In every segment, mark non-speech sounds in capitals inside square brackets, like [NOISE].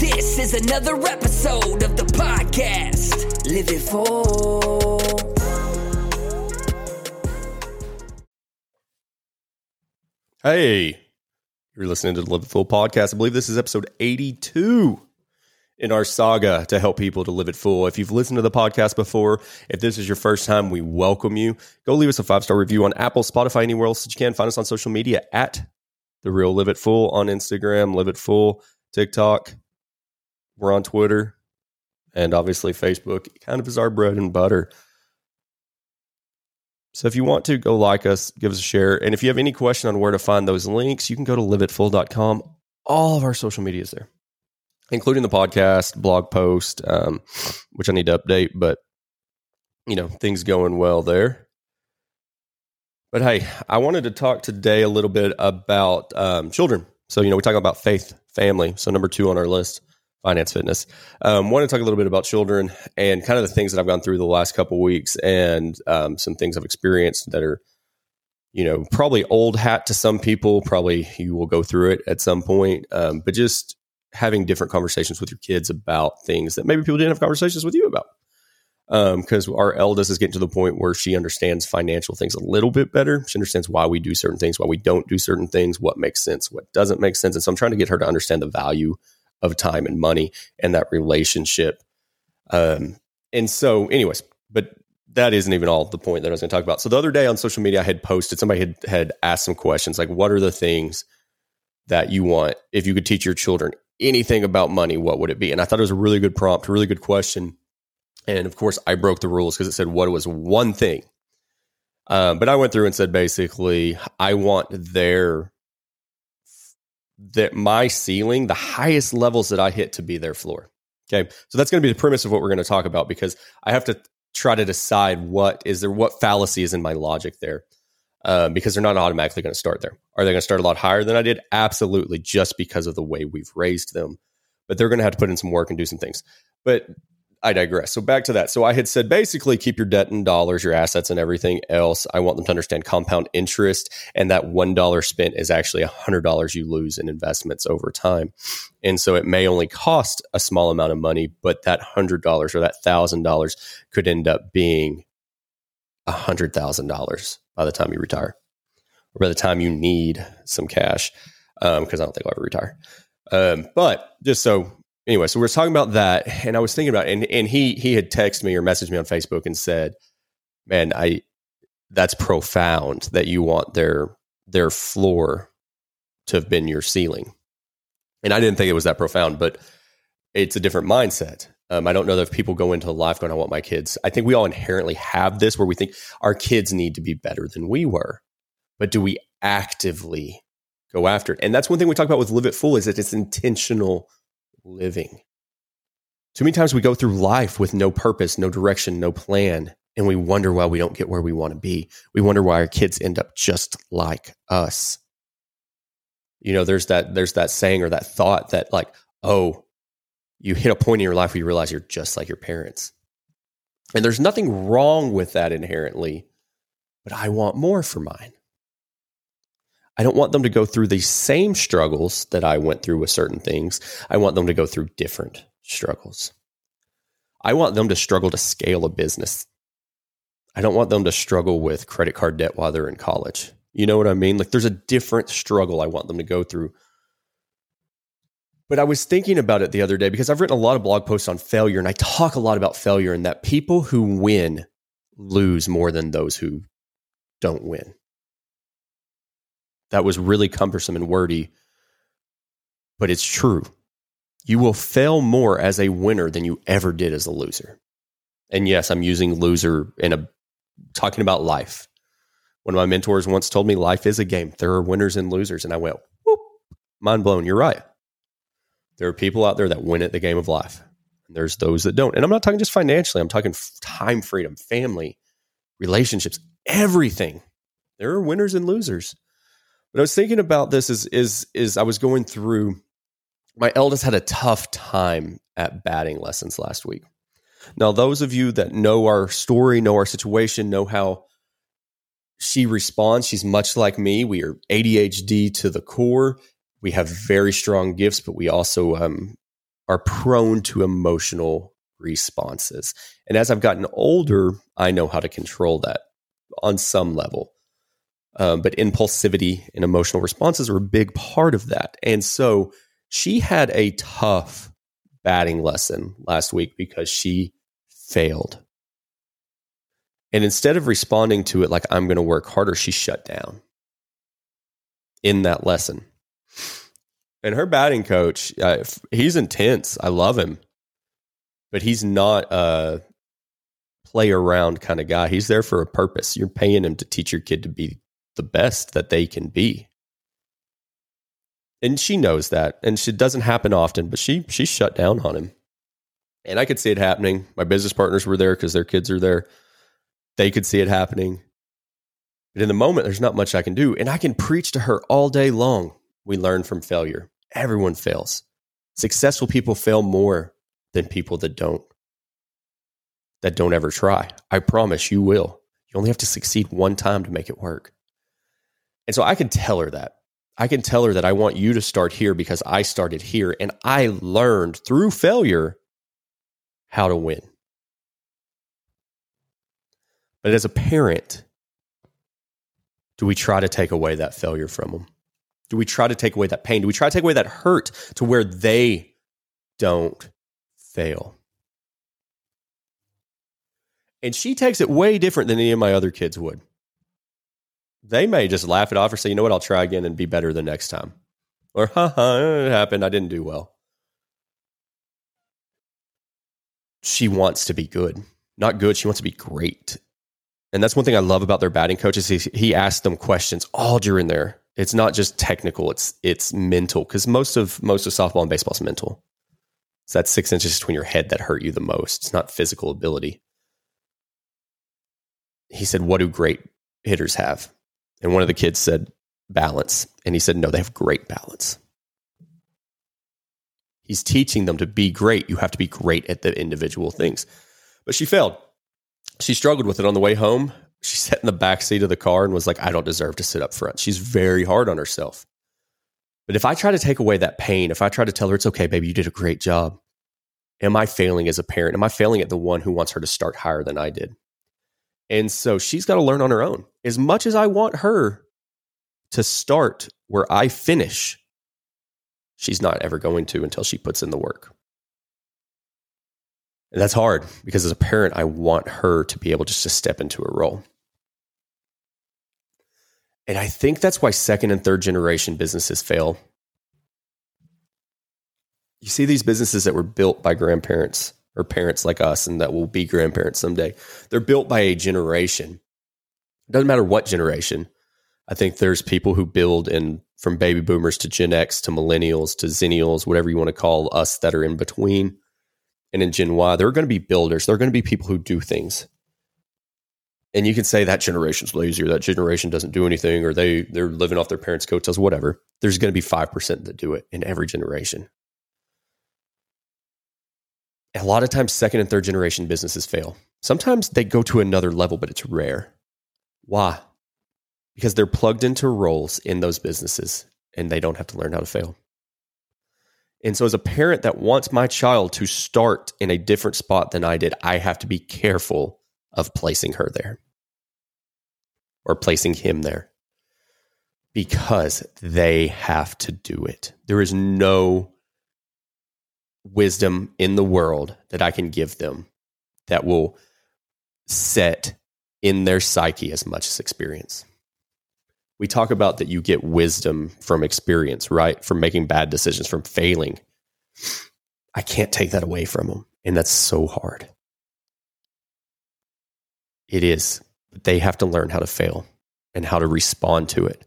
This is another episode of the podcast. Live it full. Hey, you're listening to the Live It Full podcast. I believe this is episode 82 in our saga to help people to live it full. If you've listened to the podcast before, if this is your first time, we welcome you. Go leave us a five star review on Apple, Spotify, anywhere else that you can. Find us on social media at The Real Live It Full on Instagram, Live It Full, TikTok. We're on Twitter and obviously Facebook. Kind of is our bread and butter. So if you want to, go like us, give us a share. And if you have any question on where to find those links, you can go to liveitfull.com. All of our social media is there, including the podcast, blog post, um, which I need to update, but you know, things going well there. But hey, I wanted to talk today a little bit about um, children. So, you know, we talk about faith, family. So, number two on our list finance fitness. Um, want to talk a little bit about children and kind of the things that I've gone through the last couple weeks and um, some things I've experienced that are, you know, probably old hat to some people. Probably you will go through it at some point, um, but just having different conversations with your kids about things that maybe people didn't have conversations with you about. Because um, our eldest is getting to the point where she understands financial things a little bit better. She understands why we do certain things, why we don't do certain things, what makes sense, what doesn't make sense. And so I'm trying to get her to understand the value of time and money and that relationship. Um, and so, anyways, but that isn't even all the point that I was going to talk about. So the other day on social media, I had posted somebody had had asked some questions like, "What are the things that you want if you could teach your children anything about money? What would it be?" And I thought it was a really good prompt, a really good question. And of course, I broke the rules because it said what was one thing. Um, but I went through and said basically, I want their that my ceiling, the highest levels that I hit to be their floor. Okay. So that's going to be the premise of what we're going to talk about because I have to try to decide what is there, what fallacy is in my logic there. Um, because they're not automatically going to start there. Are they going to start a lot higher than I did? Absolutely, just because of the way we've raised them. But they're going to have to put in some work and do some things. But I digress. So back to that. So I had said basically keep your debt in dollars, your assets, and everything else. I want them to understand compound interest, and that one dollar spent is actually a hundred dollars you lose in investments over time. And so it may only cost a small amount of money, but that hundred dollars or that thousand dollars could end up being a hundred thousand dollars by the time you retire, or by the time you need some cash. Because um, I don't think I'll ever retire. Um, but just so anyway, so we are talking about that, and I was thinking about, it, and and he he had texted me or messaged me on Facebook and said, "Man, I that's profound that you want their their floor to have been your ceiling." And I didn't think it was that profound, but it's a different mindset. Um, I don't know that if people go into life going, "I want my kids." I think we all inherently have this where we think our kids need to be better than we were, but do we actively go after it? And that's one thing we talk about with Live It Full is that it's intentional living. Too many times we go through life with no purpose, no direction, no plan, and we wonder why we don't get where we want to be. We wonder why our kids end up just like us. You know, there's that there's that saying or that thought that like, oh, you hit a point in your life where you realize you're just like your parents. And there's nothing wrong with that inherently, but I want more for mine. I don't want them to go through the same struggles that I went through with certain things. I want them to go through different struggles. I want them to struggle to scale a business. I don't want them to struggle with credit card debt while they're in college. You know what I mean? Like there's a different struggle I want them to go through. But I was thinking about it the other day because I've written a lot of blog posts on failure and I talk a lot about failure and that people who win lose more than those who don't win that was really cumbersome and wordy, but it's true. You will fail more as a winner than you ever did as a loser. And yes, I'm using loser in a talking about life. One of my mentors once told me life is a game. There are winners and losers. And I went, whoop, mind blown. You're right. There are people out there that win at the game of life. and there's those that don't. And I'm not talking just financially, I'm talking time freedom, family, relationships, everything. There are winners and losers. But I was thinking about this is is is I was going through my eldest had a tough time at batting lessons last week. Now, those of you that know our story, know our situation, know how she responds. She's much like me. We are ADHD to the core. We have very strong gifts, but we also um, are prone to emotional responses. And as I've gotten older, I know how to control that on some level. Um, but impulsivity and emotional responses are a big part of that. And so she had a tough batting lesson last week because she failed. And instead of responding to it like, I'm going to work harder, she shut down in that lesson. And her batting coach, uh, he's intense. I love him, but he's not a play around kind of guy. He's there for a purpose. You're paying him to teach your kid to be the best that they can be. And she knows that. And it doesn't happen often, but she she shut down on him. And I could see it happening. My business partners were there because their kids are there. They could see it happening. But in the moment, there's not much I can do. And I can preach to her all day long. We learn from failure. Everyone fails. Successful people fail more than people that don't, that don't ever try. I promise you will. You only have to succeed one time to make it work. And so I can tell her that. I can tell her that I want you to start here because I started here and I learned through failure how to win. But as a parent, do we try to take away that failure from them? Do we try to take away that pain? Do we try to take away that hurt to where they don't fail? And she takes it way different than any of my other kids would. They may just laugh it off or say, you know what, I'll try again and be better the next time. Or, haha, it happened. I didn't do well. She wants to be good. Not good. She wants to be great. And that's one thing I love about their batting coaches. He, he asks them questions all during there. It's not just technical, it's it's mental. Because most of most of softball and baseball is mental. It's that six inches between your head that hurt you the most. It's not physical ability. He said, What do great hitters have? And one of the kids said, balance. And he said, no, they have great balance. He's teaching them to be great. You have to be great at the individual things. But she failed. She struggled with it on the way home. She [LAUGHS] sat in the back seat of the car and was like, I don't deserve to sit up front. She's very hard on herself. But if I try to take away that pain, if I try to tell her, it's okay, baby, you did a great job, am I failing as a parent? Am I failing at the one who wants her to start higher than I did? And so she's got to learn on her own. As much as I want her to start where I finish, she's not ever going to until she puts in the work. And that's hard because as a parent, I want her to be able just to step into a role. And I think that's why second and third generation businesses fail. You see these businesses that were built by grandparents or parents like us and that will be grandparents someday. They're built by a generation. It doesn't matter what generation. I think there's people who build in from baby boomers to Gen X to millennials to zennials, whatever you want to call us that are in between. And in Gen Y, there are going to be builders. There are going to be people who do things. And you can say that generation's lazy or that generation doesn't do anything or they they're living off their parents' coattails, whatever. There's going to be 5% that do it in every generation a lot of times second and third generation businesses fail. Sometimes they go to another level, but it's rare. Why? Because they're plugged into roles in those businesses and they don't have to learn how to fail. And so, as a parent that wants my child to start in a different spot than I did, I have to be careful of placing her there or placing him there because they have to do it. There is no wisdom in the world that I can give them that will set in their psyche as much as experience. We talk about that you get wisdom from experience, right? From making bad decisions, from failing. I can't take that away from them. And that's so hard. It is. But they have to learn how to fail and how to respond to it.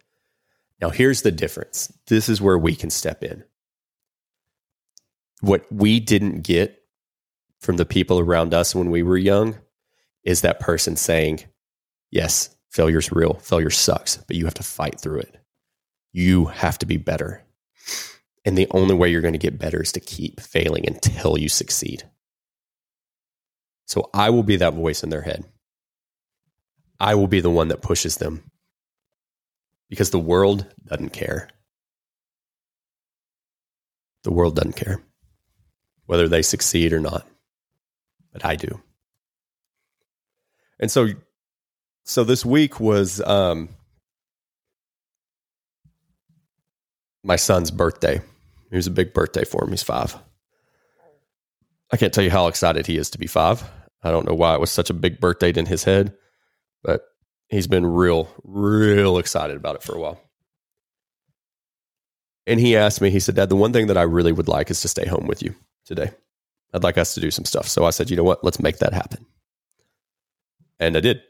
Now, here's the difference. This is where we can step in what we didn't get from the people around us when we were young is that person saying, Yes, failure's real. Failure sucks, but you have to fight through it. You have to be better. And the only way you're going to get better is to keep failing until you succeed. So I will be that voice in their head. I will be the one that pushes them because the world doesn't care. The world doesn't care whether they succeed or not, but I do. And so, so this week was um, my son's birthday. It was a big birthday for him. He's five. I can't tell you how excited he is to be five. I don't know why it was such a big birthday in his head, but he's been real, real excited about it for a while. And he asked me, he said, Dad, the one thing that I really would like is to stay home with you today. I'd like us to do some stuff. So I said, you know what? Let's make that happen. And I did.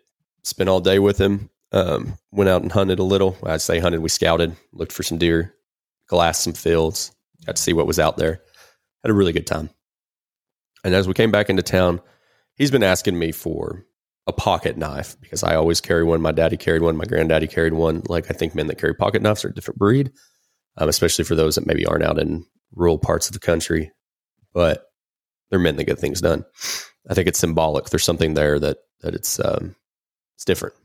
Spent all day with him. Um, went out and hunted a little. I'd say hunted. We scouted, looked for some deer, glassed some fields, got to see what was out there. Had a really good time. And as we came back into town, he's been asking me for a pocket knife because I always carry one. My daddy carried one. My granddaddy carried one. Like I think men that carry pocket knives are a different breed, um, especially for those that maybe aren't out in rural parts of the country. But they're men that get things done. I think it's symbolic. There's something there that that it's um, it's different.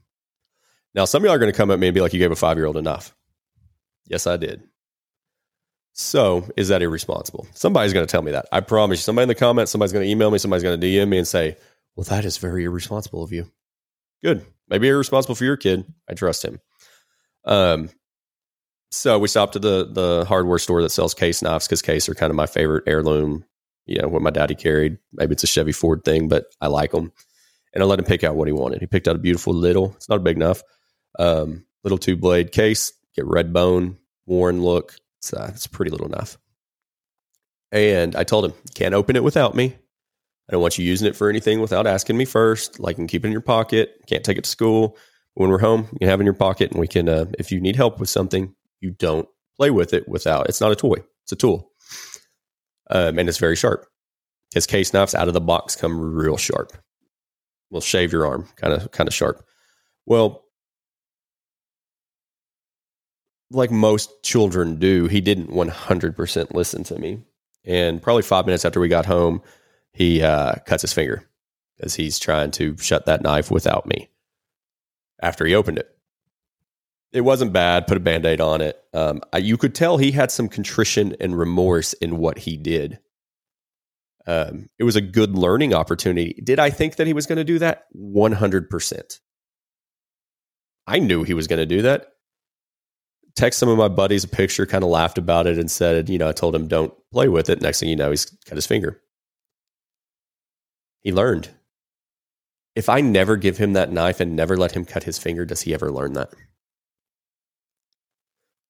Now, some of y'all are going to come at me and be like, "You gave a five year old enough." Yes, I did. So, is that irresponsible? Somebody's going to tell me that. I promise you. Somebody in the comments, somebody's going to email me, somebody's going to DM me and say, well, that is very irresponsible of you. Good. Maybe irresponsible for your kid. I trust him. Um, so we stopped at the the hardware store that sells case knives because case are kind of my favorite heirloom. You know, what my daddy carried. Maybe it's a Chevy Ford thing, but I like them. And I let him pick out what he wanted. He picked out a beautiful little. It's not a big enough. Um, little two blade case. Get red bone, worn look. It's, uh, it's pretty little knife. And I told him, can't open it without me. I don't want you using it for anything without asking me first. Like, and keep it in your pocket. Can't take it to school. When we're home, you can have it in your pocket, and we can. Uh, if you need help with something, you don't play with it without. It's not a toy. It's a tool, um, and it's very sharp. His case knives out of the box come real sharp. Will shave your arm, kind of, kind of sharp. Well, like most children do, he didn't 100% listen to me. And probably five minutes after we got home, he uh, cuts his finger as he's trying to shut that knife without me after he opened it. It wasn't bad, put a band aid on it. Um, I, you could tell he had some contrition and remorse in what he did. Um, it was a good learning opportunity. Did I think that he was going to do that? 100%. I knew he was going to do that text some of my buddies a picture, kind of laughed about it and said, you know, I told him don't play with it. Next thing you know, he's cut his finger. He learned. If I never give him that knife and never let him cut his finger, does he ever learn that?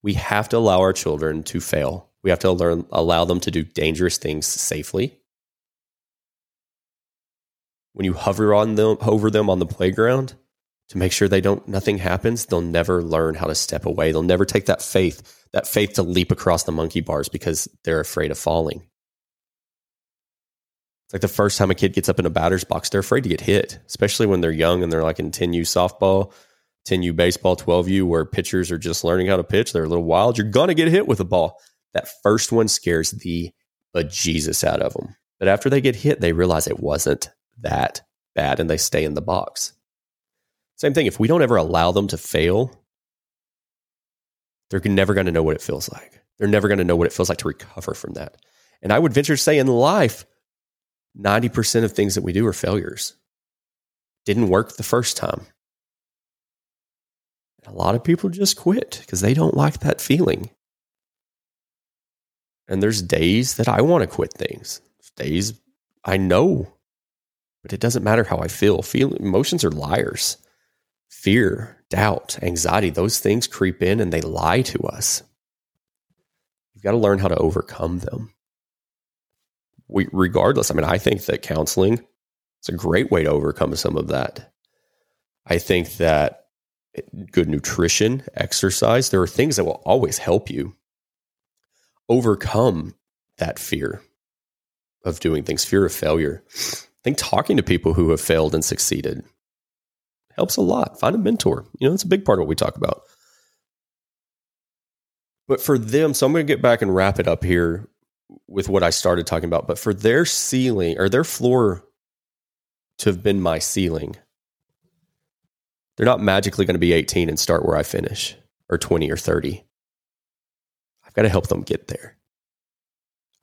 We have to allow our children to fail. We have to learn, allow them to do dangerous things safely. When you hover on them, over them on the playground, to make sure they don't nothing happens they'll never learn how to step away they'll never take that faith that faith to leap across the monkey bars because they're afraid of falling it's like the first time a kid gets up in a batter's box they're afraid to get hit especially when they're young and they're like in 10u softball 10u baseball 12u where pitchers are just learning how to pitch they're a little wild you're gonna get hit with a ball that first one scares the bejesus out of them but after they get hit they realize it wasn't that bad and they stay in the box same thing. If we don't ever allow them to fail, they're never going to know what it feels like. They're never going to know what it feels like to recover from that. And I would venture to say in life, 90% of things that we do are failures. Didn't work the first time. A lot of people just quit because they don't like that feeling. And there's days that I want to quit things. days I know, but it doesn't matter how I feel. Feel emotions are liars fear, doubt, anxiety, those things creep in and they lie to us. You've got to learn how to overcome them. We, regardless, I mean, I think that counseling is a great way to overcome some of that. I think that good nutrition, exercise, there are things that will always help you overcome that fear. of doing things, fear of failure. I think talking to people who have failed and succeeded helps a lot. Find a mentor. You know, that's a big part of what we talk about. But for them, so I'm going to get back and wrap it up here with what I started talking about. But for their ceiling or their floor to have been my ceiling, they're not magically going to be 18 and start where I finish or 20 or 30. I've got to help them get there.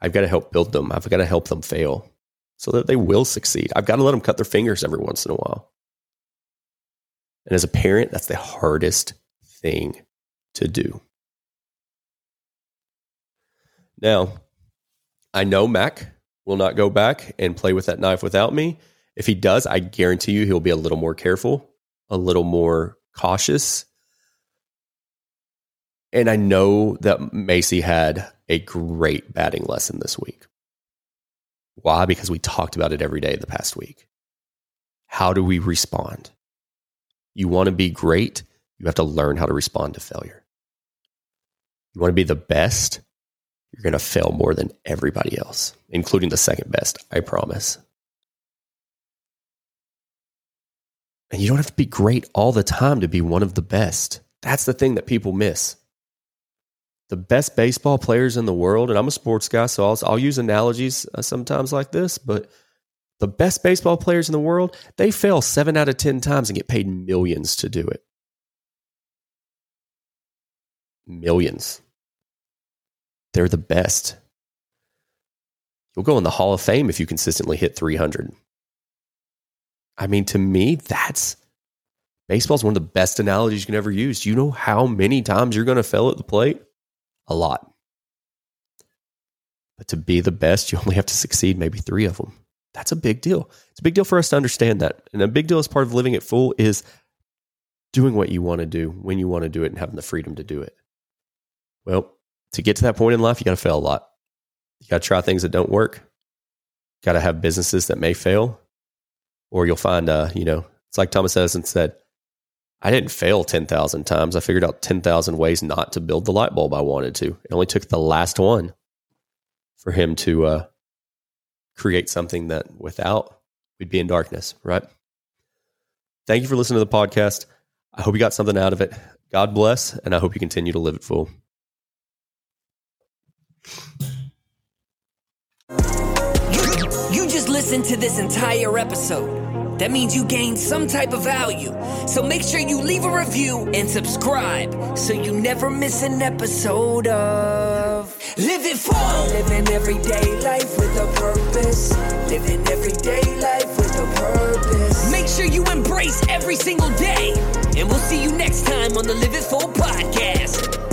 I've got to help build them. I've got to help them fail so that they will succeed. I've got to let them cut their fingers every once in a while. And as a parent, that's the hardest thing to do. Now, I know Mac will not go back and play with that knife without me. If he does, I guarantee you he'll be a little more careful, a little more cautious. And I know that Macy had a great batting lesson this week. Why? Because we talked about it every day the past week. How do we respond? You want to be great, you have to learn how to respond to failure. You want to be the best, you're going to fail more than everybody else, including the second best, I promise. And you don't have to be great all the time to be one of the best. That's the thing that people miss. The best baseball players in the world, and I'm a sports guy, so I'll, I'll use analogies uh, sometimes like this, but the best baseball players in the world, they fail seven out of 10 times and get paid millions to do it. Millions. They're the best. You'll go in the Hall of Fame if you consistently hit 300. I mean, to me, that's baseball's one of the best analogies you can ever use. Do you know how many times you're going to fail at the plate? A lot. But to be the best, you only have to succeed maybe three of them. That's a big deal. It's a big deal for us to understand that. And a big deal as part of living it full is doing what you want to do when you want to do it and having the freedom to do it. Well, to get to that point in life, you got to fail a lot. You got to try things that don't work. Got to have businesses that may fail, or you'll find, uh, you know, it's like Thomas Edison said, I didn't fail 10,000 times. I figured out 10,000 ways not to build the light bulb I wanted to. It only took the last one for him to uh, create something that without we'd be in darkness, right? Thank you for listening to the podcast. I hope you got something out of it. God bless, and I hope you continue to live it full. You just listened to this entire episode. That means you gained some type of value. So make sure you leave a review and subscribe so you never miss an episode of Live It Full. Living everyday life with a purpose. Living everyday life with a purpose. Make sure you embrace every single day. And we'll see you next time on the Live It Full podcast.